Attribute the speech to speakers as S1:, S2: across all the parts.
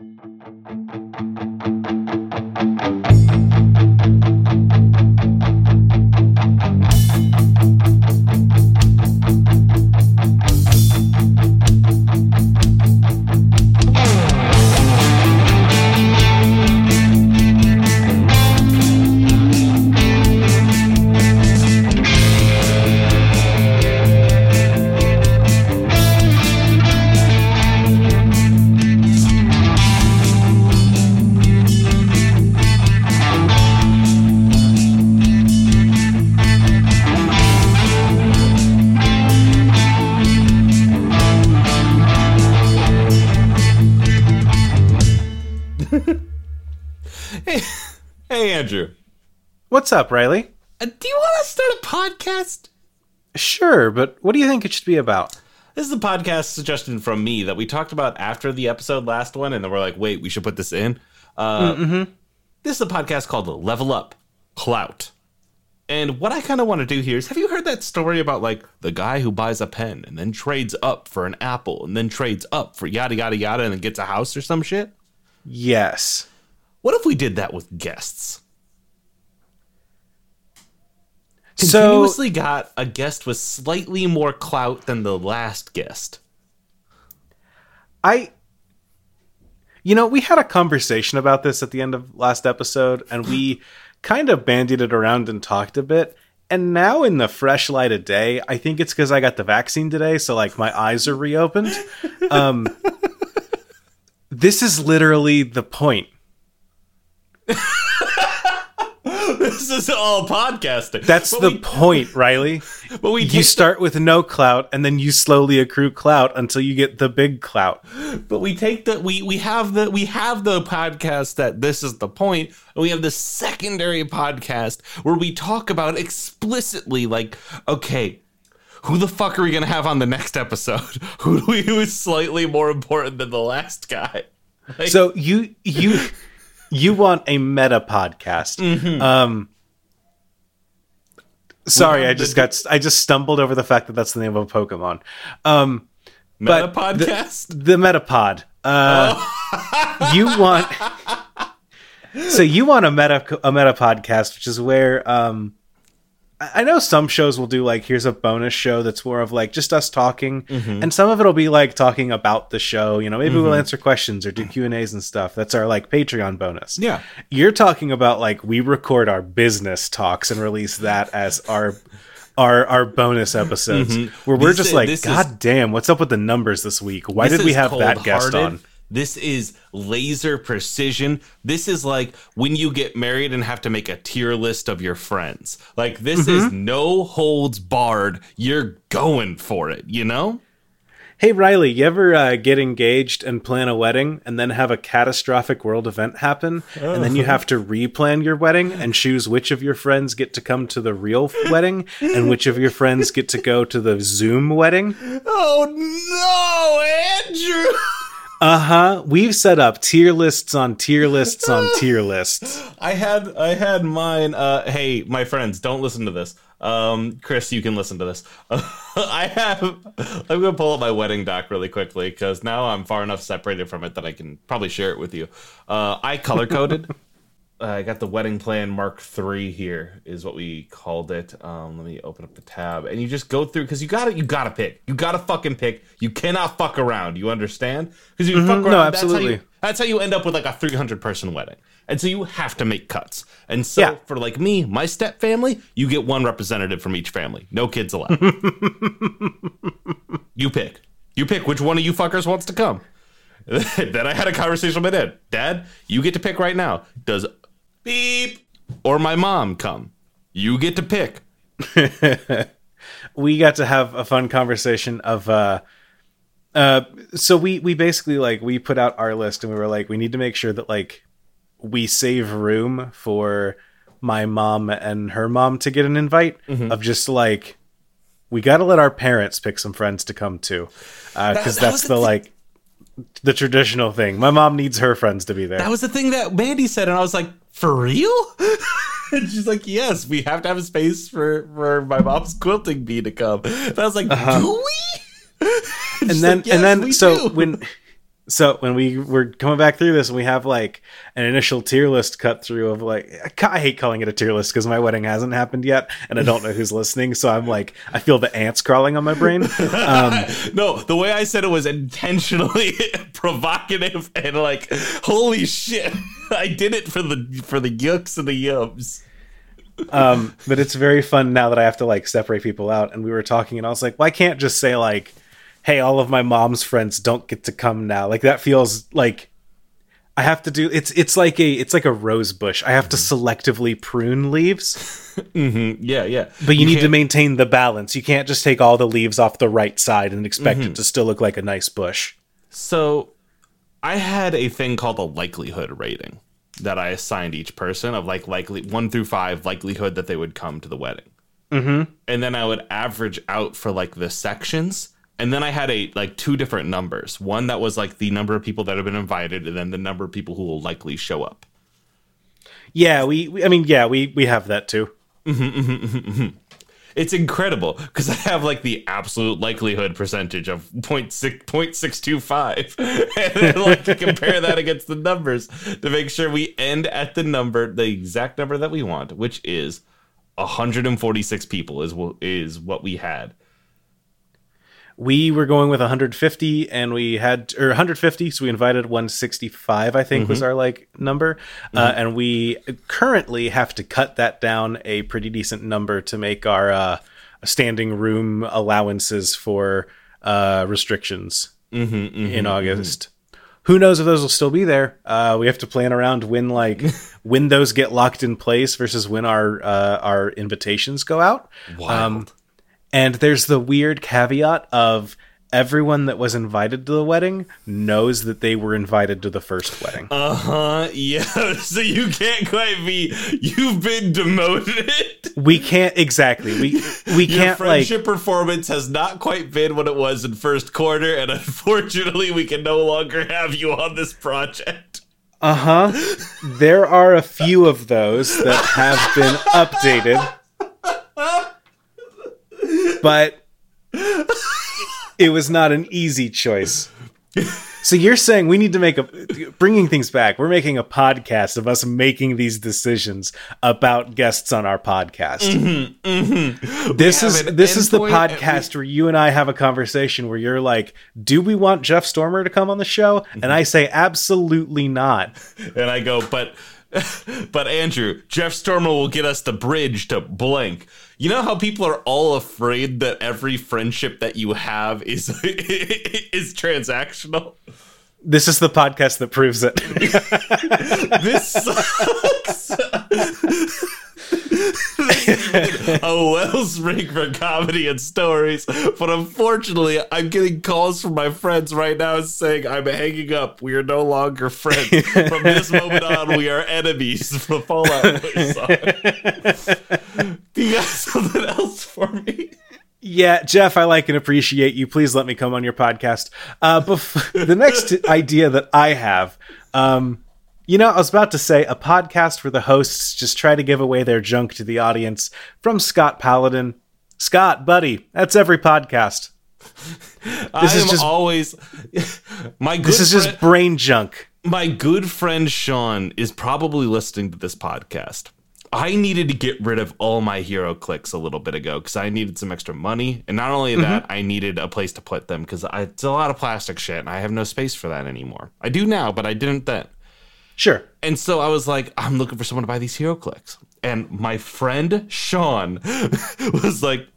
S1: Hey, Andrew.
S2: What's up, Riley?
S1: Uh, do you want to start a podcast?
S2: Sure, but what do you think it should be about?
S1: This is a podcast suggestion from me that we talked about after the episode last one, and then we're like, wait, we should put this in. Uh,
S2: Mm-hmm.
S1: This is a podcast called Level Up Clout. And what I kind of want to do here is have you heard that story about like the guy who buys a pen and then trades up for an apple and then trades up for yada yada yada and then gets a house or some shit?
S2: Yes.
S1: What if we did that with guests?
S2: So
S1: Continuously got a guest with slightly more clout than the last guest.
S2: I You know, we had a conversation about this at the end of last episode and we kind of bandied it around and talked a bit. And now in the fresh light of day, I think it's cuz I got the vaccine today, so like my eyes are reopened. Um This is literally the point.
S1: This is all podcasting.
S2: That's
S1: But
S2: the
S1: we-
S2: point, Riley.
S1: But we
S2: You start with no clout and then you slowly accrue clout until you get the big clout.
S1: but we take the we we have the we have the podcast that this is the point and we have the secondary podcast where we talk about explicitly like okay who the fuck are we gonna have on the next episode who do we who is slightly more important than the last guy Like,
S2: So you you you want a meta podcast. Um Sorry, I just got I just stumbled over the fact that that's the name of a Pokemon. Um
S1: meta
S2: but the-
S1: podcast
S2: the Metapod. Uh you want So you want a meta a meta podcast which is where um I know some shows will do like here's a bonus show that's more of like just us talking, mm-hmm. and some of it'll be like talking about the show. You know, maybe we'll mm-hmm. answer questions or do Q and A's and stuff. That's our like Patreon bonus.
S1: Yeah.
S2: you're talking about like we record our business talks and release that as our our our bonus episodes mm-hmm. where we're
S1: This
S2: just
S1: is-
S2: like,
S1: this is-
S2: God damn, what's up with the numbers this week? Why did we have that guest on?
S1: This is laser precision. This is like when you get married and have to make a tier list of your friends. Like this
S2: Mm-hmm.
S1: is no holds barred. You're going for it, you know?
S2: Hey Riley, you ever uh, get engaged and plan a wedding and then have a catastrophic world event happen, and then you have to replan your wedding and choose which of your friends get to come to the real wedding and which of your friends get to go to the Zoom wedding?
S1: Oh no, Andrew.
S2: Uh huh. We've set up tier lists on tier lists on tier lists.
S1: I had I had mine. Uh, hey, my friends, don't listen to this. Um, Chris, you can listen to this. I have. I'm gonna pull up my wedding doc really quickly because now I'm far enough separated from it that I can probably share it with you. Uh, I color coded. uh, I got the wedding plan Mark III here is what we called it. Um, let me open up the tab and you just go through because you got to You got to pick. You got to fucking pick. You cannot fuck around. You understand? Because you fuck around.
S2: No,
S1: that's how you-
S2: absolutely.
S1: that's how you end up with like a 300 person wedding. And so you have to make cuts. And so
S2: Yeah.
S1: for like me, my step family, you get one representative from each family. No kids allowed. you pick. You pick which one of you fuckers wants to come. then I had a conversation with my dad. Dad, you get to pick right now. Does beep or my mom come? You get to pick.
S2: we got to have a fun conversation of uh uh so we we basically like we put out our list and we were like we need to make sure that like we save room for my mom and her mom to get an invite
S1: Mm-hmm.
S2: of just like we got to let our parents pick some friends to come to uh cuz
S1: that
S2: that's
S1: was
S2: the
S1: the
S2: like the traditional thing my mom needs her friends to be there
S1: That was the thing that Mandy said, and I was like, for real? and she's like, yes, we have to have a space for, for my mom's quilting bee to come. And I was like, uh-huh. do we?
S2: and then
S1: like, "Yes,
S2: and then so
S1: do."
S2: when so when we were coming back through this and we have like an initial tier list cut through of like i hate calling it a tier list because my wedding hasn't happened yet and i don't know who's listening so i'm like i feel the ants crawling on my brain. Um,
S1: no the way i said it was intentionally provocative and like holy shit i did it for the for the yucks and the yums.
S2: Um, but it's very fun now that i have to like separate people out and we were talking and i was like well i can't just say like hey, all of my mom's friends don't get to come now. Like that feels like I have to do it's it's like a it's like a rose bush. I have to mm-hmm. selectively prune leaves.
S1: mm-hmm. Yeah, yeah.
S2: But you, you need can't... to maintain the balance. You can't just take all the leaves off the right side and expect mm-hmm. it to still look like a nice bush.
S1: So I had a thing called a likelihood rating that I assigned each person of like likely one through five likelihood that they would come to the wedding.
S2: Mm-hmm.
S1: And then I would average out for like the sections and then I had a like two different numbers. One that was like the number of people that have been invited, and then the number of people who will likely show up.
S2: Yeah, we. we I mean, yeah, we we have that too.
S1: Mm-hmm, mm-hmm, mm-hmm, it's incredible because I have like the absolute likelihood percentage of 0.6, 0.625 and then like to compare that against the numbers to make sure we end at the number, the exact number that we want, which is 146 people is is what we had
S2: we were going with 150 and we had or 150 so we invited 165 i think mm-hmm. was our like number uh, mm-hmm. uh, and we currently have to cut that down a pretty decent number to make our uh, standing room allowances for uh, restrictions
S1: mm-hmm, mm-hmm
S2: in august who knows if those will still be there uh, we have to plan around when like when those get locked in place versus when our uh, our invitations go out
S1: Wild. Um,
S2: and there's the weird caveat of everyone that was invited to the wedding knows that they were invited to the first wedding.
S1: Uh huh. Yeah. So you can't quite be. You've been demoted.
S2: We can't exactly. We we
S1: Your
S2: can't
S1: friendship
S2: like,
S1: performance has not quite been what it was in first quarter, and unfortunately, we can no longer have you on this project.
S2: Uh huh. There are a few of those that have been updated but it was not an easy choice. So you're saying we need to make a bringing things back. We're making a podcast of us making these decisions about guests on our podcast.
S1: Mm-hmm, mm-hmm.
S2: This is this is the podcast we... where you and I have a conversation where you're like, "Do we want Jeff Stormer to come on the show?" Mm-hmm. And I say, "Absolutely not."
S1: And I go, "But but Andrew, Jeff Stormer will get us the bridge to blank." You know how people are all afraid that every friendship that you have is is transactional?
S2: This is the podcast that proves it.
S1: this sucks. a wellspring for comedy and stories, but unfortunately, I'm getting calls from my friends right now saying I'm hanging up. We are no longer friends. From this moment on, we are enemies. The Fallout song. Do you got something else for me?
S2: Yeah, Jeff, I like and appreciate you. Please let me come on your podcast. Uh, bef- the next idea that I have, um, you know, I was about to say a podcast where the hosts just try to give away their junk to the audience from Scott Paladin. Scott, buddy, that's every podcast.
S1: This I is just always my.
S2: this is just brain junk.
S1: My good friend Sean is probably listening to this podcast. I needed to get rid of all my HeroClix a little bit ago because I needed some extra money, and not only that, mm-hmm. I needed a place to put them because it's a lot of plastic shit, and I have no space for that anymore. I do now, but I didn't then.
S2: Sure.
S1: And so I was like, I'm looking for someone to buy these HeroClix. And my friend Sean was like,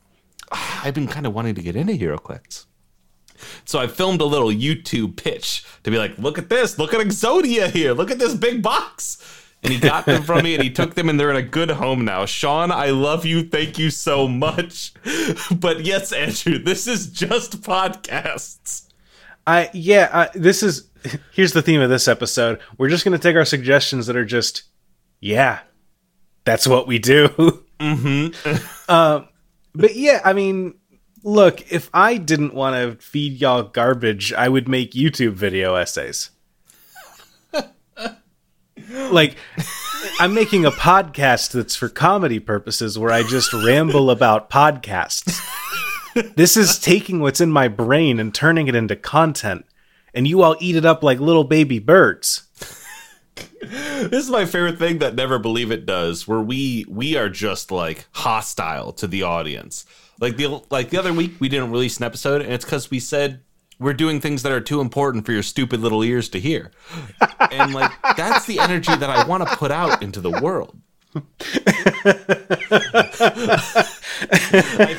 S1: ah, I've been kind of wanting to get into HeroClix. So I filmed a little YouTube pitch to be like, look at this, look at Exodia here, look at this big box. And he got them from me and he took them and they're in a good home now. Sean, I love you. Thank you so much. But yes, Andrew, this is just podcasts.
S2: I yeah, I, this is here's the theme of this episode. We're just going to take our suggestions that are just, yeah, that's what we do.
S1: mm-hmm.
S2: um, but yeah, I mean, look, if I didn't want to feed y'all garbage, I would make YouTube video essays. Like, I'm making a podcast that's for comedy purposes where I just ramble about podcasts. this is taking what's in my brain and turning it into content and you all eat it up like little baby birds.
S1: This is my favorite thing that Never Believe It does, where we we are just like hostile to the audience. Like the like the other week we didn't release an episode, and it's because we said we're doing things that are too important for your stupid little ears to hear. And like that's the energy that I want to put out into the world. I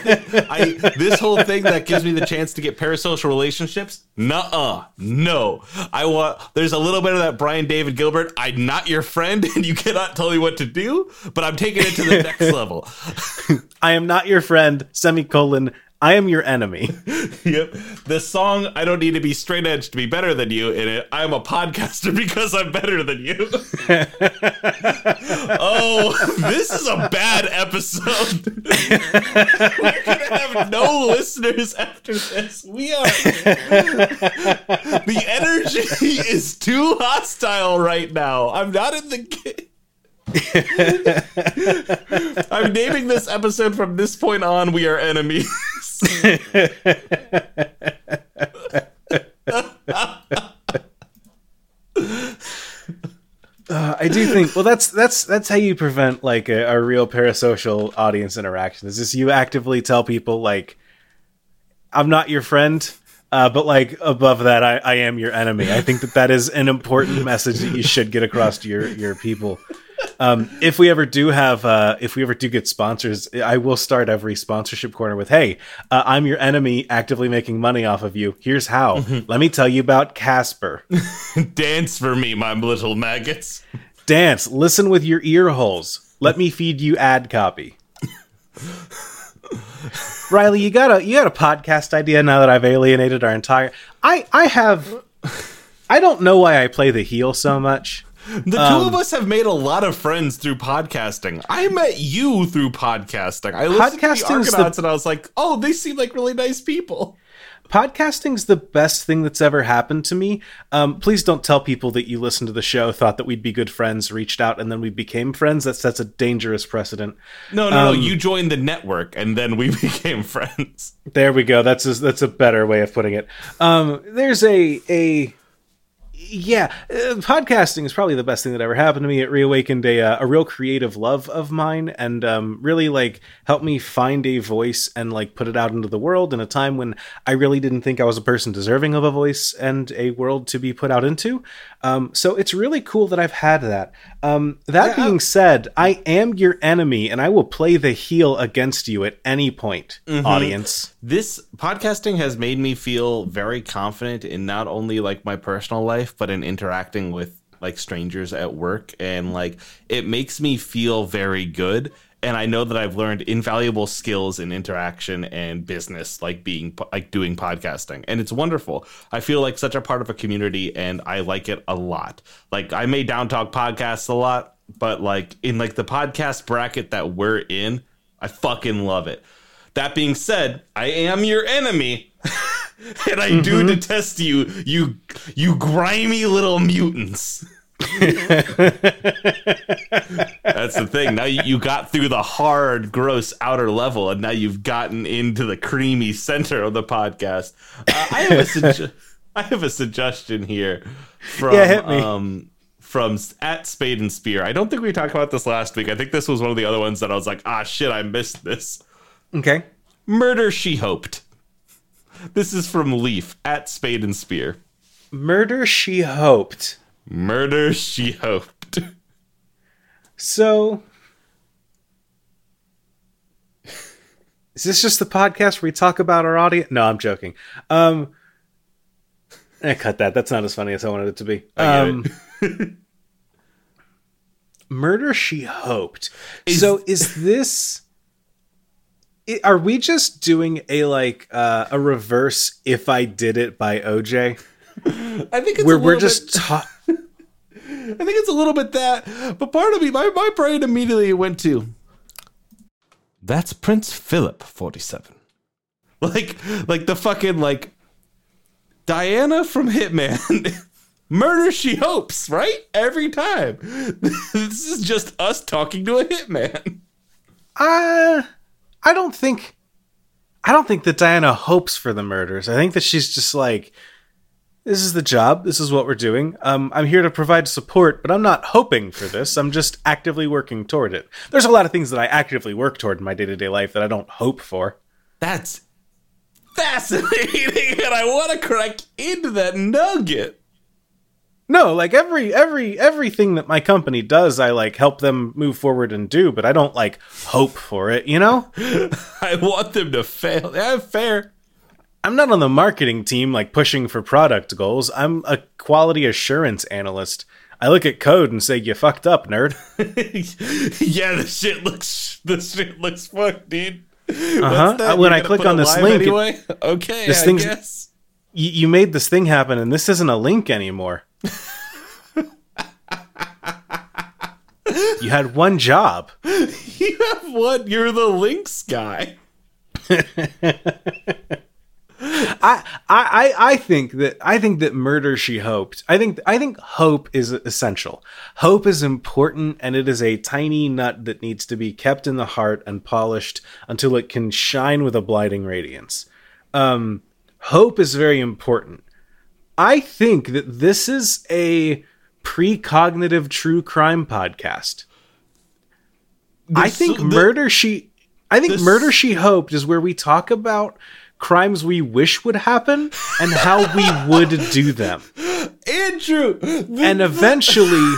S1: think I this whole thing that gives me the chance to get parasocial relationships. Nuh-uh. No. I want there's a little bit of that Brian David Gilbert. I'm not your friend and you cannot tell me what to do, but I'm taking it to the next level.
S2: I am not your friend, semicolon, I am your enemy.
S1: yep. The song I don't need to be straight edge to be better than you in it. I'm a podcaster because I'm better than you. oh, this is a bad episode. We're gonna have no listeners after this. We are the energy is too hostile right now. I'm not in the I'm naming this episode from this point on, we are enemies.
S2: Uh, I do think well that's that's that's how you prevent like a, a real parasocial audience interaction. Is just you actively tell people like I'm not your friend, uh, but like above that, I, I am your enemy. I think that that is an important message that you should get across to your your people. Um, if we ever do have, uh, if we ever do get sponsors, I will start every sponsorship corner with, "Hey, uh, I'm your enemy, actively making money off of you. Here's how. Let me tell you about Casper.
S1: Dance for me, my little maggots.
S2: Dance. Listen with your ear holes. Let me feed you ad copy." Riley, you got a you got a podcast idea now that I've alienated our entire. I I have. I don't know why I play the heel so much.
S1: The two of us have made a lot of friends through podcasting. I met you through podcasting. I listened to the
S2: Podcasting's the-
S1: and I was like, oh, they seem like really nice people.
S2: Podcasting's the best thing that's ever happened to me. Um, please don't tell people that you listened to the show, thought that we'd be good friends, reached out, and then we became friends. That sets a dangerous precedent.
S1: No, no,
S2: Um,
S1: no. You joined the network and then we became friends.
S2: There we go. That's a, that's a better way of putting it. Um, there's a a yeah, uh, podcasting is probably the best thing that ever happened to me. It reawakened a uh, a real creative love of mine, and um, really like helped me find a voice and like put it out into the world in a time when I really didn't think I was a person deserving of a voice and a world to be put out into. Um, so it's really cool that I've had that. Um, that
S1: Yeah, I-
S2: being said, I am your enemy, and I will play the heel against you at any point, audience.
S1: This podcasting has made me feel very confident in not only like my personal life, but in interacting with like strangers at work. And like it makes me feel very good. And I know that I've learned invaluable skills in interaction and business, like being like doing podcasting. And it's wonderful. I feel like such a part of a community and I like it a lot. Like I made Down Talk podcasts a lot, but like in like the podcast bracket that we're in, I fucking love it. That being said, I am your enemy. and I do mm-hmm. detest you, you you grimy little mutants. That's the thing. Now you, you got through the hard, gross outer level, and now you've gotten into the creamy center of the podcast. Uh, I have a sugge- I have a suggestion here from
S2: Yeah, hit me.
S1: um from at Spade and Spear. I don't think we talked about this last week. I think this was one of the other ones that I was like, ah, shit, I missed this.
S2: Okay.
S1: Murder she hoped. This is from Leaf at Spade and Spear.
S2: Murder she hoped.
S1: Murder she hoped.
S2: So Is this just the podcast where we talk about our audience? No, I'm joking. Um I cut that. That's not as funny as I wanted it to be. Um Murder she hoped.
S1: Is-
S2: so is this are we just doing a like uh, a reverse if I did it by OJ?
S1: I think it's
S2: Where we're just
S1: bit-
S2: ta-
S1: I think it's a little bit that, but part of me, my, my brain immediately went to that's Prince Philip, forty-seven. Like, like the fucking like Diana from Hitman. Murder she hopes, right? Every time. this is just us talking to a hitman.
S2: Uh, I don't think I don't think that Diana hopes for the murders. I think that she's just like this is the job. This is what we're doing. Um, I'm here to provide support, but I'm not hoping for this. I'm just actively working toward it. There's a lot of things that I actively work toward in my day to day life that I don't hope for.
S1: That's fascinating, and I want to crack into that nugget.
S2: No, like every every everything that my company does, I like help them move forward and do, but I don't like hope for it. You know,
S1: I want them to fail. Yeah, fair.
S2: I'm not on the marketing team like pushing for product goals. I'm a quality assurance analyst. I look at code and say, "You fucked up, nerd."
S1: yeah, the shit looks the shit looks fucked, dude.
S2: Uh-huh. When I click on this link,
S1: anyway? it, okay,
S2: this
S1: guess.
S2: You, you made this thing happen, and this isn't a link anymore. you had one job.
S1: You have one. You're the links guy.
S2: I, I I think that I think that murder she hoped. I think I think hope is essential. Hope is important and it is a tiny nut that needs to be kept in the heart and polished until it can shine with a blinding radiance. Um, hope is very important. I think that this is a precognitive true crime podcast. I think
S1: the-
S2: murder she I think
S1: this-
S2: murder she hoped is where we talk about crimes we wish would happen and how we would do them.
S1: Andrew, the,
S2: And eventually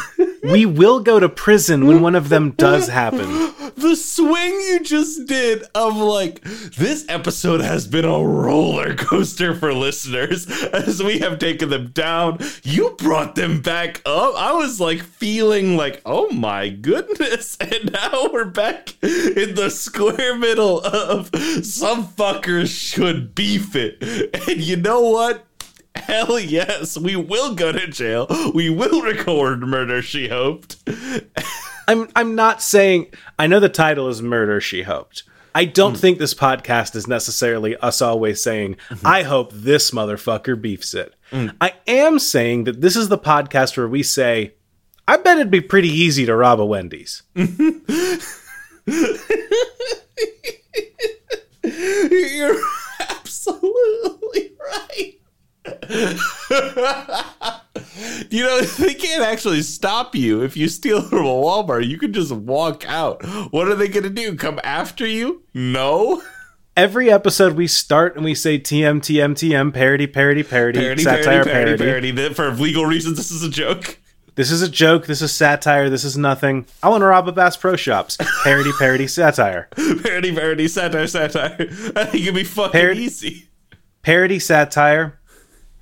S2: we will go to prison when one of them does happen.
S1: the swing you just did of like this episode has been a roller coaster for listeners as we have taken them down. You brought them back up. I was like feeling like oh my goodness. And now we're back in the square middle of some fuckers should beef it. And you know what Hell yes, we will go to jail. We will record murder, she hoped.
S2: I'm I'm not saying I know the title is Murder She Hoped. I don't hmm. think this podcast is necessarily us always saying, mm-hmm. I hope this motherfucker beefs it. Mm. I am saying that this is the podcast where we say, I bet it'd be pretty easy to rob a Wendy's.
S1: You're absolutely right. you know, they can't actually stop you if you steal from a Walmart. You can just walk out. What are they going to do? Come after you? No.
S2: Every episode we start and we say TM, TM, TM, parody, parody, parody,
S1: Parody,
S2: satire,
S1: parody, parody,
S2: parody.
S1: For legal reasons, this is a joke.
S2: This is a joke. This is satire. This is nothing. I want to rob a Bass Pro Shops. Parody, parody, satire.
S1: Parody, parody, satire, satire. I think it'd be fucking
S2: Parody-
S1: easy.
S2: Parody, satire.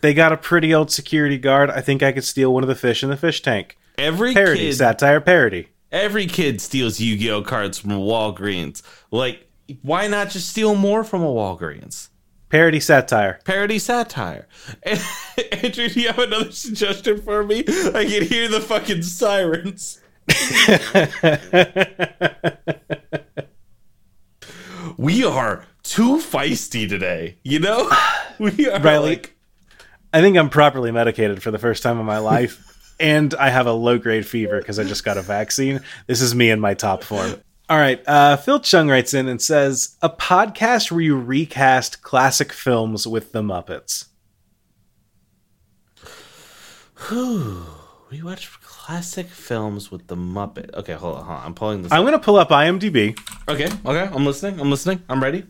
S2: They got a pretty old security guard. I think I could steal one of the fish in the fish tank.
S1: Every
S2: Parody,
S1: kid
S2: satire, parody.
S1: Every kid steals Yu-Gi-Oh cards from Walgreens. Like, why not just steal more from a Walgreens?
S2: Parody, satire.
S1: Parody satire. Andrew, do you have another suggestion for me? I can hear the fucking sirens. we are too feisty today. You know, we are
S2: Riley,
S1: like
S2: I think I'm properly medicated for the first time in my life, and I have a low grade fever because I just got a vaccine. This is me in my top form. All right, uh, Phil Chung writes in and says a podcast where you recast classic films with the Muppets.
S1: we watch classic films with the Muppet. Okay, hold on, hold on. I'm pulling this.
S2: I'm gonna pull up IMDb.
S1: okay, okay. I'm listening. I'm listening. I'm ready.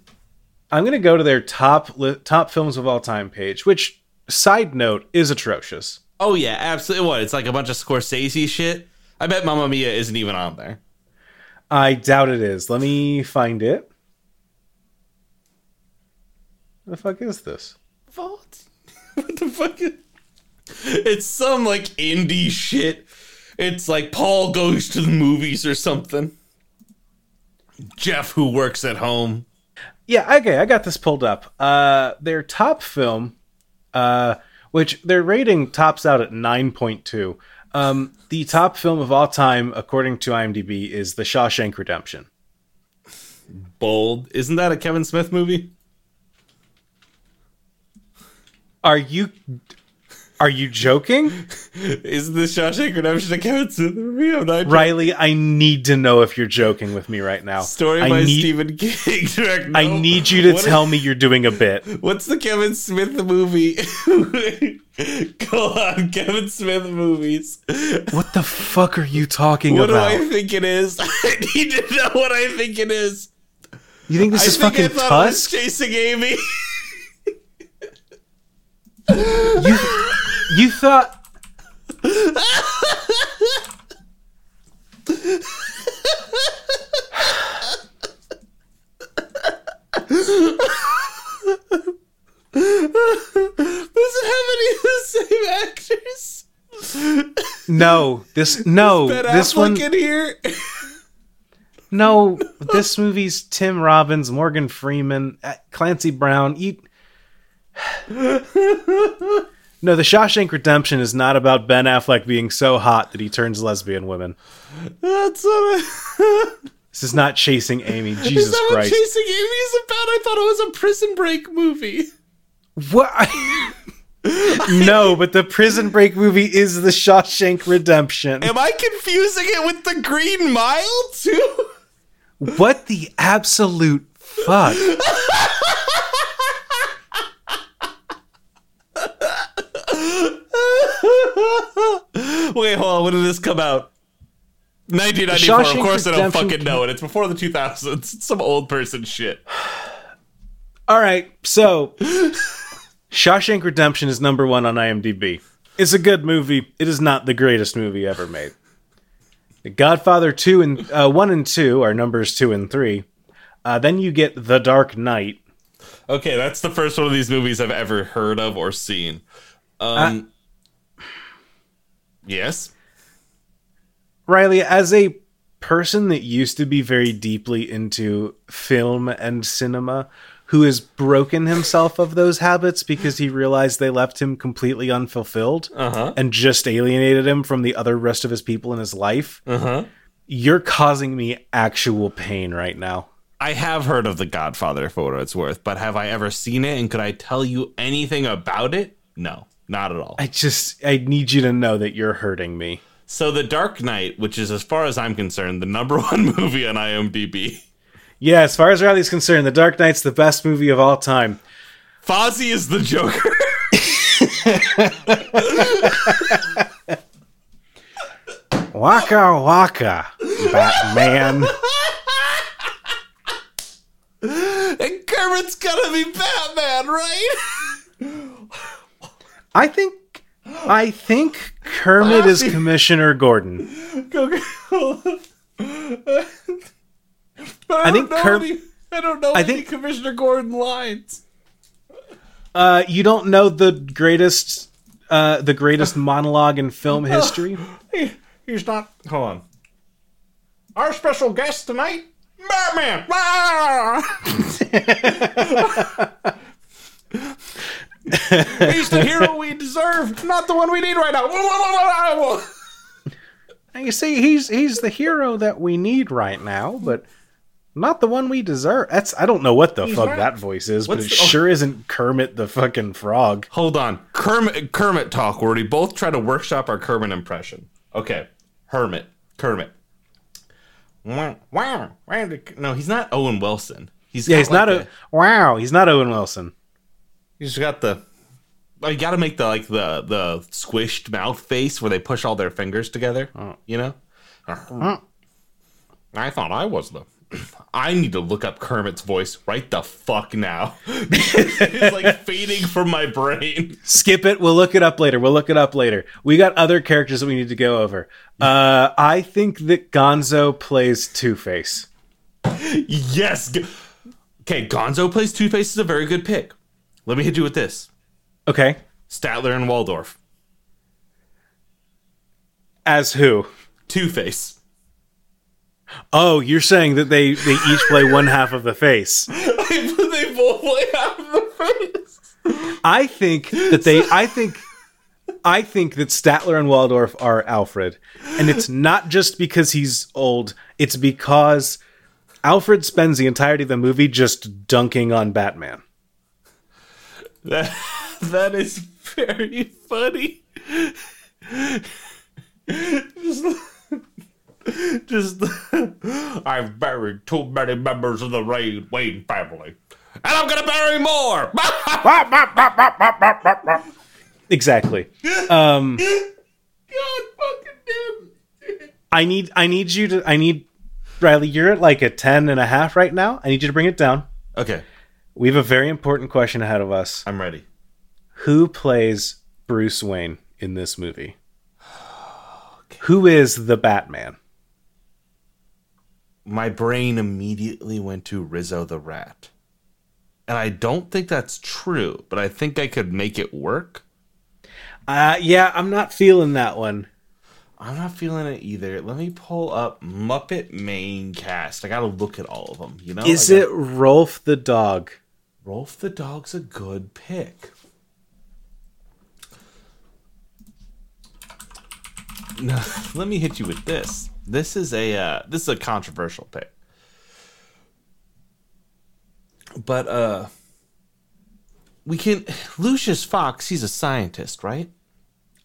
S2: I'm gonna go to their top li- top films of all time page, which side note is atrocious.
S1: Oh yeah, absolutely. What? It's like a bunch of Scorsese shit. I bet Mamma Mia isn't even on there.
S2: I doubt it is. Let me find it. The fuck is this?
S1: What? What the fuck? Is... It's some like indie shit. It's like Paul goes to the movies or something. Jeff who works at home.
S2: Yeah, okay, I got this pulled up. Uh, their top film, uh, which their rating tops out at nine point two. Um, the top film of all time, according to IMDb, is The Shawshank Redemption.
S1: Bold. Isn't that a Kevin Smith movie?
S2: Are you Are you joking?
S1: Is the Shawshank Redemption a Kevin Smith movie? I'm
S2: Riley, I need to know if you're joking with me right now.
S1: Story
S2: I
S1: by
S2: need,
S1: Stephen King. Direct,
S2: I need you to
S1: What-
S2: tell me you're doing a bit.
S1: What's the Kevin Smith movie? Go on, Kevin Smith movies.
S2: What the fuck are you talking
S1: What
S2: about?
S1: What do I think it is? I need to know what I think it is.
S2: You think this
S1: I
S2: is
S1: think
S2: fucking
S1: I thought it was Chasing Amy.
S2: You, you thought
S1: Does it have any of the same actors?
S2: no, this no,
S1: Ben
S2: this
S1: Affleck
S2: one
S1: in here.
S2: no, this movie's Tim Robbins, Morgan Freeman, Clancy Brown. You No, The Shawshank Redemption is not about Ben Affleck being so hot that he turns lesbian women.
S1: That's what I.
S2: This is not chasing Amy.
S1: is
S2: Jesus
S1: that what
S2: Christ.
S1: Chasing Amy is about? I thought it was a Prison Break movie.
S2: What? no, but the Prison Break movie is The Shawshank Redemption.
S1: Am I confusing it with the Green Mile too?
S2: What the absolute fuck?
S1: Wait, hold on. When did this come out? 1994. Of course, I don't fucking know it. It's before the 2000s. It's some old person shit.
S2: All right, so Shawshank Redemption is number one on IMDb. It's a good movie. It is not the greatest movie ever made. The Godfather two and uh, one and two are numbers two and three. Uh, then you get The Dark Knight.
S1: Okay, that's the first one of these movies I've ever heard of or seen. Um, yes.
S2: Riley, as a person that used to be very deeply into film and cinema, who has broken himself of those habits because he realized they left him completely unfulfilled
S1: Uh-huh.
S2: and just alienated him from the other rest of his people in his life,
S1: Uh-huh.
S2: you're causing me actual pain right now.
S1: I have heard of The Godfather for what it's worth, but have I ever seen it and could I tell you anything about it? No, not at all.
S2: I just I need you to know that you're hurting me.
S1: So The Dark Knight, which is as far as I'm concerned, the number one movie on IMDb.
S2: Yeah, as far as Riley's concerned, The Dark Knight's the best movie of all time.
S1: Fozzie is the Joker.
S2: Waka waka, Batman.
S1: and Kermit's gonna be Batman, right?
S2: I think I think Kermit is Commissioner Gordon.
S1: Go, go. but I,
S2: I think
S1: don't know
S2: Kerm-
S1: any, I don't know
S2: I
S1: any
S2: think-
S1: Commissioner Gordon lines.
S2: Uh, you don't know the greatest uh, the greatest monologue in film history?
S1: He, he's not. Hold on. Our special guest tonight, Batman. he's the hero we deserve, not the one we need right now.
S2: You see, he's he's the hero that we need right now, but not the one we deserve. That's I don't know what the fuck
S1: not-
S2: that voice is, but it
S1: the- oh.
S2: sure isn't Kermit the fucking frog.
S1: Hold on, Kermit. Kermit talk where we both try to workshop our Kermit impression. Okay, Hermit, Kermit. Wow. No, he's not Owen Wilson. He's
S2: Yeah, he's not
S1: like
S2: a wow. He's not Owen Wilson.
S1: He's got the. Oh, you got to make the like the the squished mouth face where they push all their fingers together. You know. I thought I was the. I need to look up Kermit's voice right the fuck now. it's like fading from my brain.
S2: Skip it. We'll look it up later. We'll look it up later. We got other characters that we need to go over. Uh, I think that Gonzo plays Two Face.
S1: Yes. Okay, Gonzo plays Two Face is a very good pick. Let me hit you with this:
S2: Okay,
S1: Statler and Waldorf,
S2: as who?
S1: Two Face.
S2: Oh, you're saying that they they each play one half of the face.
S1: they both play half of the face.
S2: I think that they. I think. I think that Statler and Waldorf are Alfred, and it's not just because he's old. It's because Alfred spends the entirety of the movie just dunking on Batman.
S1: That that is very funny. just, just, I've buried too many members of the Wayne, Wayne family, and I'm gonna bury more.
S2: Exactly. Um,
S1: God fucking damn.
S2: I need I need you to I need Riley, you're at like a 10 and a half right now. I need you to bring it down.
S1: Okay,
S2: We have a very important question ahead of us.
S1: I'm ready.
S2: Who plays Bruce Wayne in this movie? Who is the Batman?
S1: My brain immediately went to Rizzo the Rat. And I don't think that's true, but I think I could make it work.
S2: Uh yeah, I'm not feeling that one.
S1: I'm not feeling it either. Let me pull up Muppet main cast. I gotta look at all of them. You know,
S2: Is
S1: I
S2: it Rowlf the dog?
S1: Rowlf the Dog's a good pick? No, let me hit you with this. This is a uh, this is a controversial pick, but uh, we can Lucius Fox. He's a scientist, right?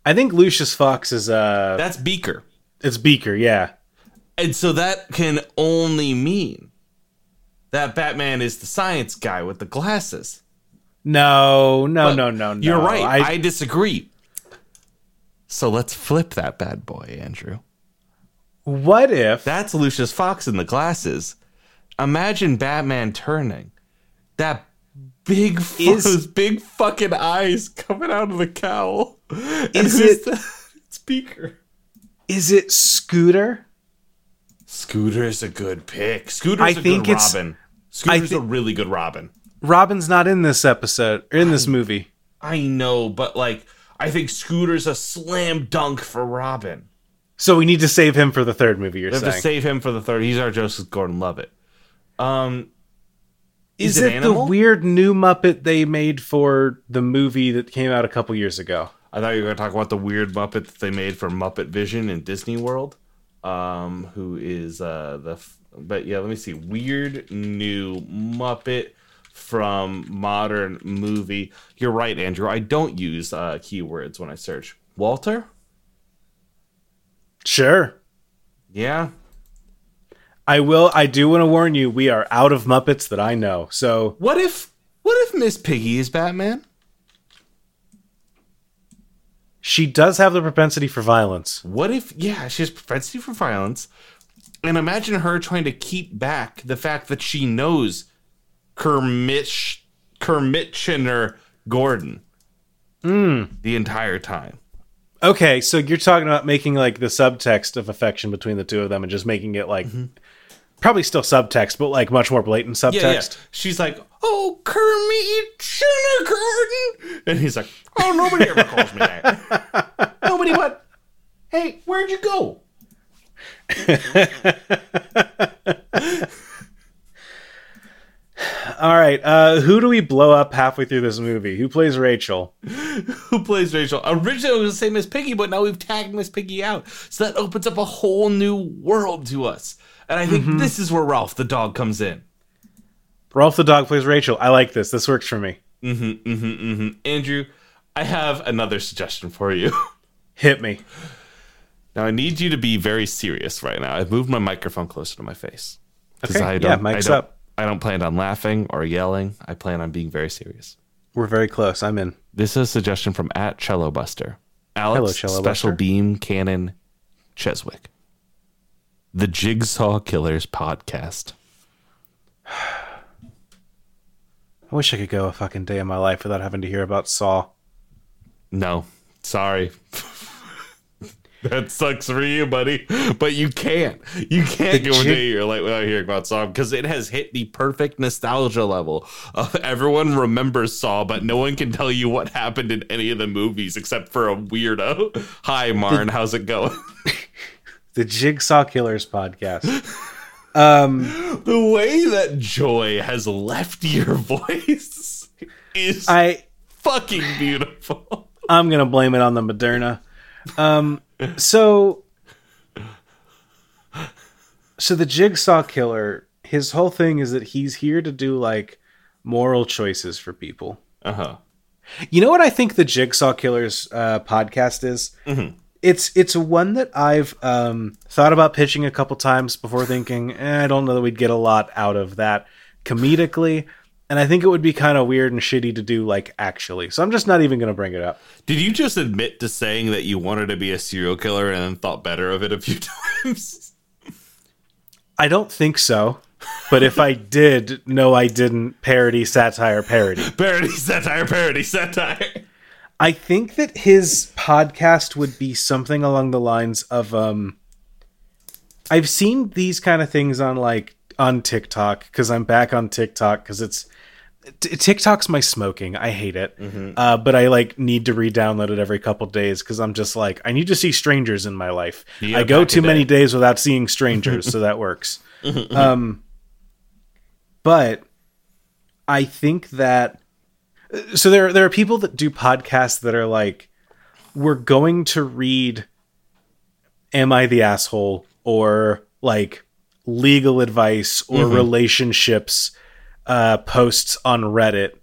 S2: I think Lucius Fox is uh
S1: That's Beaker.
S2: it's Beaker, yeah.
S1: And so that can only mean that Batman is the science guy with the glasses.
S2: No, no,
S1: But
S2: no, no, no.
S1: You're right. I,
S2: I,
S1: disagree. So let's flip that bad boy, Andrew.
S2: what if
S1: That's Lucius Fox in the glasses. Imagine Batman turning. That big,
S2: Is-
S1: those big fucking eyes coming out of the cowl.
S2: Is it-
S1: the- Speaker?
S2: is it Scooter?
S1: Scooter's a good pick. Scooter's
S2: I
S1: a
S2: think
S1: good
S2: it's-
S1: Robin. Scooter's
S2: thi-
S1: a really good Robin.
S2: Robin's not in this episode or in this movie.
S1: I know, but like, I think Scooter's a slam dunk for Robin.
S2: So we need to save him for the third movie. You're
S1: We have
S2: saying
S1: to save him for the third. He's our Joseph Gordon-Levitt. Um,
S2: is,
S1: is it
S2: it the weird new Muppet they made for the movie that came out a couple years ago?
S1: I thought you were going to talk about the weird Muppet that they made for Muppet Vision in Disney World. Um, who is uh the? f- But yeah, let me see. Weird new Muppet from modern movie. You're right, Andrew. I don't use uh keywords when I search. Walter.
S2: Sure.
S1: Yeah.
S2: I will. I do want to warn you. We are out of Muppets that I know. So
S1: What if? What if Miss Piggy is Batman?
S2: She does have the propensity for violence.
S1: What if, yeah, she has propensity for violence, and imagine her trying to keep back the fact that she knows Kermit Kermitchener Gordon hmm. the entire time.
S2: Okay, so you're talking about making like the subtext of affection between the two of them and just making it like mm-hmm. Probably still subtext, but like much more blatant subtext.
S1: Yeah, yeah. She's like, "Oh, Kermitchener Gordon," and he's like, "Oh, nobody ever calls me that. nobody what? Hey, where'd you go?"
S2: All right, uh, who do we blow up halfway through this movie? Who plays Rachel?
S1: who plays Rachel. Originally it was the same as Piggy, but now we've tagged Miss Piggy out. So that opens up a whole new world to us. And I think this is where Rowlf the dog comes in.
S2: Rowlf the dog plays Rachel. I like this. This works for me.
S1: Mm-hmm, mm-hmm, mm-hmm. Andrew, I have another suggestion for you.
S2: Hit me.
S1: now I need you to be very serious right now. I've moved my microphone closer to my face.
S2: Okay,
S1: I
S2: yeah,
S1: don't,
S2: mic's
S1: I don't,
S2: up.
S1: I don't plan on laughing or yelling. I plan on being very serious.
S2: We're very close. I'm in.
S1: This is a suggestion from at Cello Buster. Alex
S2: Hello, Cello
S1: Special
S2: Buster.
S1: Beam Cannon Cheswick. The Jigsaw Killers podcast.
S2: I wish I could go a fucking day in my life without having to hear about Saw.
S1: No, sorry. that sucks for you, buddy. But you can't. You can't
S2: The
S1: go a day of your life without hearing about Saw because it has hit the perfect nostalgia level of everyone remembers Saw, but no one can tell you what happened in any of the movies except for a weirdo. Hi, Marn. How's it going?
S2: The Jigsaw Killers podcast. Um,
S1: the way that joy has left your voice is
S2: I
S1: fucking beautiful.
S2: I'm gonna blame it on the Moderna. Um, so, so the Jigsaw Killer, his whole thing is that he's here to do like moral choices for people.
S1: Uh huh.
S2: You know what I think the Jigsaw Killers uh, podcast is?
S1: Mm-hmm.
S2: It's it's one that I've um, thought about pitching a couple times before thinking eh, I don't know that we'd get a lot out of that comedically, and I think it would be kind of weird and shitty to do like actually. So I'm just not even going to bring it up.
S1: Did you just admit to saying that you wanted to be a serial killer and then thought better of it a few times?
S2: I don't think so. But if I did, no, I didn't parody satire parody.
S1: parody satire, parody satire.
S2: I think that his podcast would be something along the lines of um I've seen these kind of things on like on TikTok cuz I'm back on TikTok cuz it's t- TikTok's my smoking. I hate it. Uh, but I like need to re-download it every couple days cuz I'm just like I need to see strangers in my life.
S1: Yeah,
S2: I go too many
S1: day.
S2: days without seeing strangers, so that works. um but I think that so there there are people that do podcasts that are like we're going to read am i the asshole? Or like legal advice or relationships uh posts on reddit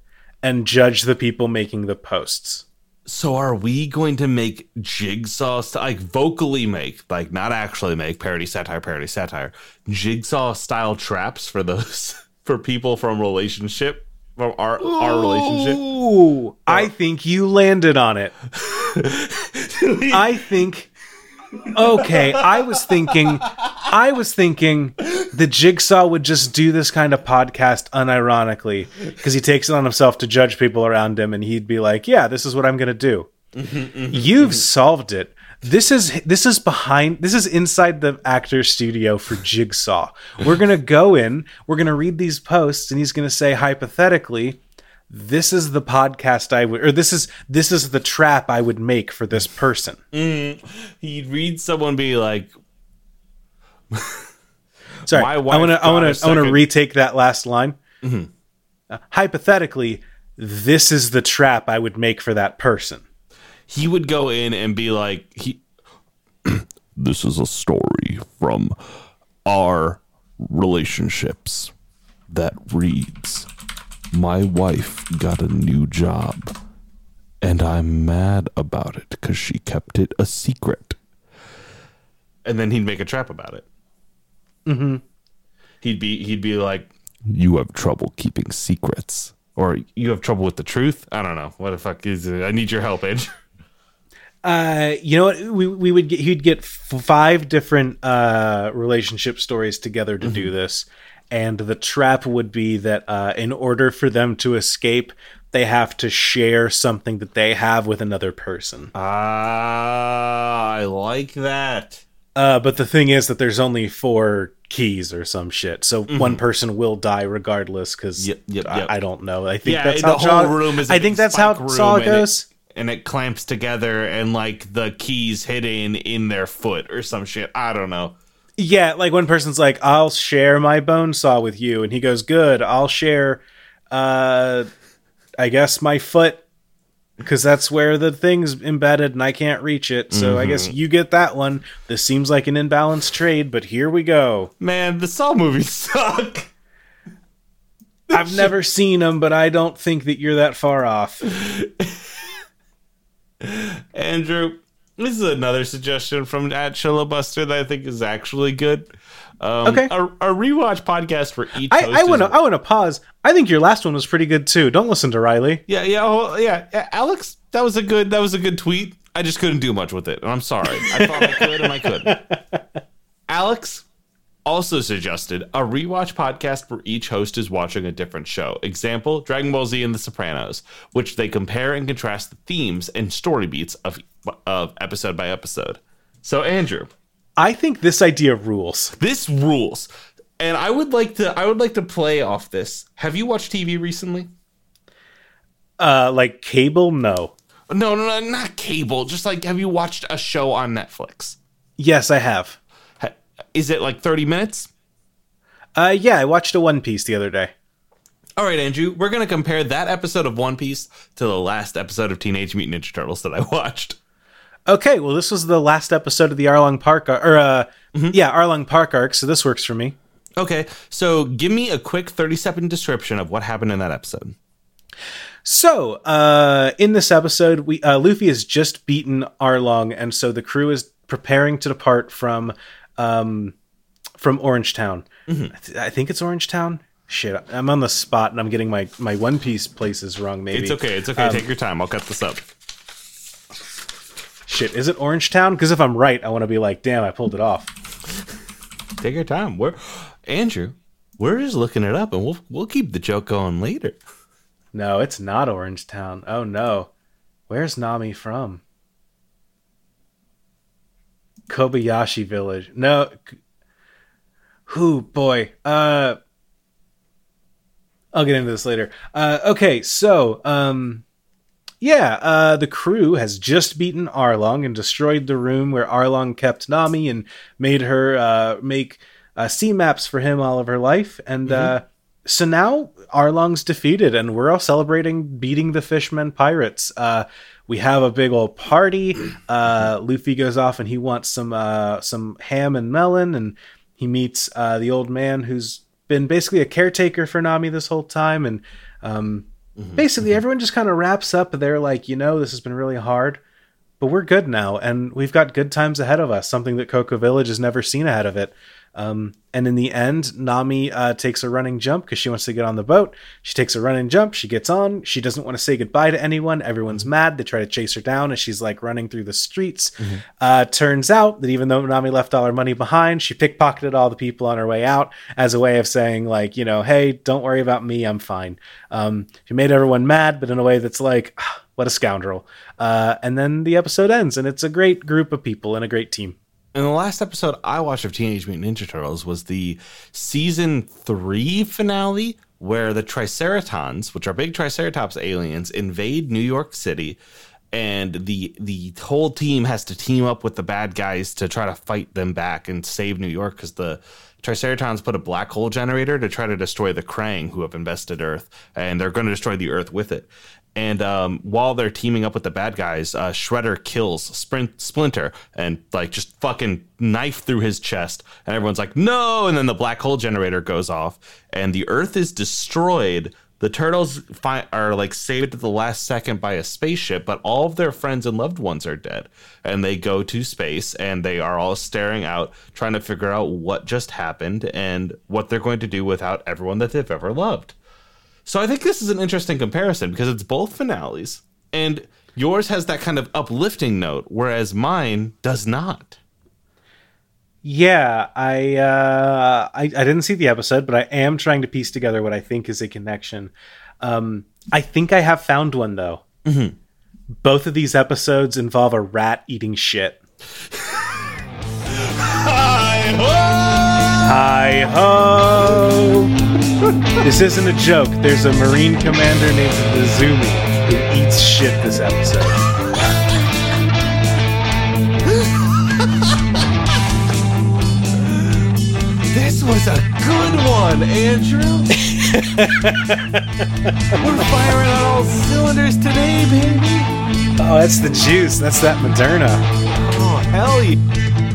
S2: and judge the people making the posts.
S1: So are we going to make jigsaw st- like vocally make like not actually make parody satire parody satire jigsaw style traps for those for people from relationship from our our relationship?
S2: Ooh, I oh. think you landed on it. I think okay, I was thinking I was thinking the Jigsaw would just do this kind of podcast unironically because he takes it on himself to judge people around him and he'd be like, "Yeah, this is what I'm going to do." Mm-hmm, mm-hmm, You've mm-hmm. solved it. This is this is behind this is inside the actor studio for Jigsaw. We're going to go in, we're going to read these posts and he's going to say hypothetically, this is the podcast I would or this is this is the trap I would make for this person.
S1: He'd read someone be like,
S2: Sorry, I want to I want to I want to retake that last line. Uh, hypothetically, this is the trap I would make for that person.
S1: He would go in and be like he this is a story from our relationships that reads my wife got a new job and i'm mad about it because she kept it a secret. And then he'd make a trap about it. Mm-hmm. he'd be he'd be like you have trouble keeping secrets. Or you have trouble with the truth? I don't know. What the fuck is it? I need your help andrew
S2: Uh, you know what? We we would get he'd get f- five different uh relationship stories together to do this, and the trap would be that uh, in order for them to escape, they have to share something that they have with another person.
S1: Ah, I like that.
S2: Uh, but the thing is that there's only four keys or some shit, so one person will die regardless. Because
S1: Yep, yep, yep.
S2: I, I don't know. I think
S1: Yeah,
S2: that's
S1: the
S2: how
S1: whole room is.
S2: I think that's how Saw goes.
S1: And it clamps together, and like the keys hidden in their foot or some shit. I don't know.
S2: Yeah, like one person's like, "I'll share my bone saw with you," and he goes, "Good, I'll share." Uh, I guess my foot, because that's where the thing's embedded, and I can't reach it. So I guess you get that one. This seems like an imbalanced trade, but here we go.
S1: Man, the Saw movies suck.
S2: I've never seen them, but I don't think that you're that far off.
S1: Andrew, this is another suggestion from at Chilibuster that I think is actually good. Um,
S2: Okay.
S1: a, a rewatch podcast for each.
S2: I, I want to. I want to pause. I think your last one was pretty good too. Don't listen to Riley.
S1: Yeah, yeah, oh, yeah. yeah, Alex, that was a good. That was a good tweet. I just couldn't do much with it, and I'm sorry. I thought I could, and I couldn't. Alex also suggested a rewatch podcast where each host is watching a different show. Example: Dragon Ball Z and The Sopranos, which they compare and contrast the themes and story beats of of episode by episode. So, Andrew,
S2: I think this idea rules.
S1: this rules, and I would like to. I would like to play off this. Have you watched TV recently?
S2: Uh, like cable, no.
S1: No, no, no, not cable. Just like, have you watched a show on Netflix?
S2: Yes, I have.
S1: Is it like 30 minutes?
S2: Uh, yeah, I watched a One Piece the other day.
S1: All right, Andrew, we're going to compare that episode of One Piece to the last episode of Teenage Mutant Ninja Turtles that I watched.
S2: Okay, well, this was the last episode of the Arlong Park, ar- or uh, yeah, Arlong Park arc, so this works for me.
S1: Okay, so give me a quick 30 second description of what happened in that episode.
S2: So, uh, in this episode, we uh, Luffy has just beaten Arlong, and so the crew is preparing to depart from um, from Orange Town.
S1: Mm-hmm.
S2: I, th- I think it's Orange Town. Shit, I'm on the spot, and I'm getting my my One Piece places wrong. Maybe
S1: It's okay. It's okay. Take your time. I'll cut this up.
S2: Shit, is it Orange Town? Because if I'm right, I want to be like, damn, I pulled it off.
S1: Take your time. We're Andrew. We're just looking it up, and we'll we'll keep the joke going later.
S2: No, it's not Orange Town. Oh no, where's Nami from? Cocoyasi Village. No. Who boy? Uh I'll get into this later. Uh okay, so um yeah, uh the crew has just beaten Arlong and destroyed the room where Arlong kept Nami and made her uh make uh sea maps for him all of her life and uh so now Arlong's defeated and we're all celebrating beating the fishmen pirates. Uh we have a big old party. Uh, Luffy goes off and he wants some uh, some ham and melon, and he meets uh, the old man who's been basically a caretaker for Nami this whole time. And um, basically, everyone just kind of wraps up. They're like, you know, this has been really hard, but we're good now, and we've got good times ahead of us. Something that Cocoa Village has never seen ahead of it. Um, and in the end, Nami uh, takes a running jump because she wants to get on the boat. She takes a running jump. She gets on. She doesn't want to say goodbye to anyone. Everyone's mad. They try to chase her down as she's like running through the streets. Uh, turns out that even though Nami left all her money behind, she pickpocketed all the people on her way out as a way of saying, like, you know, hey, don't worry about me. I'm fine. Um, she made everyone mad, but in a way that's like, "Ah, what a scoundrel. Uh, and then the episode ends, and it's a great group of people and a great team.
S1: And the last episode I watched of Teenage Mutant Ninja Turtles was the season three finale, where the Triceratons, which are big Triceratops aliens, invade New York City, and the the whole team has to team up with the bad guys to try to fight them back and save New York because the Triceratons put a black hole generator to try to destroy the Krang who have invested Earth, and they're going to destroy the Earth with it. And um, while they're teaming up with the bad guys, uh, Shredder kills Sprint Splinter and like just fucking knife through his chest, and everyone's like, "No!" And then the black hole generator goes off, and the Earth is destroyed. The turtles fi- are like saved at the last second by a spaceship, but all of their friends and loved ones are dead. And they go to space and they are all staring out, trying to figure out what just happened and what they're going to do without everyone that they've ever loved. So I think this is an interesting comparison because it's both finales, and yours has that kind of uplifting note, whereas mine does not.
S2: Yeah, I, uh, I I didn't see the episode, but I am trying to piece together what I think is a connection. Um, I think I have found one though. hmm Both of these episodes involve a rat eating shit. Hi ho! Hi ho! This isn't a joke. There's a Marine commander named Nezumi who eats shit this episode.
S1: This was a good one, Andrew. We're firing on all cylinders today, baby.
S2: Oh, that's the juice. That's that Moderna.
S1: Oh, hell yeah.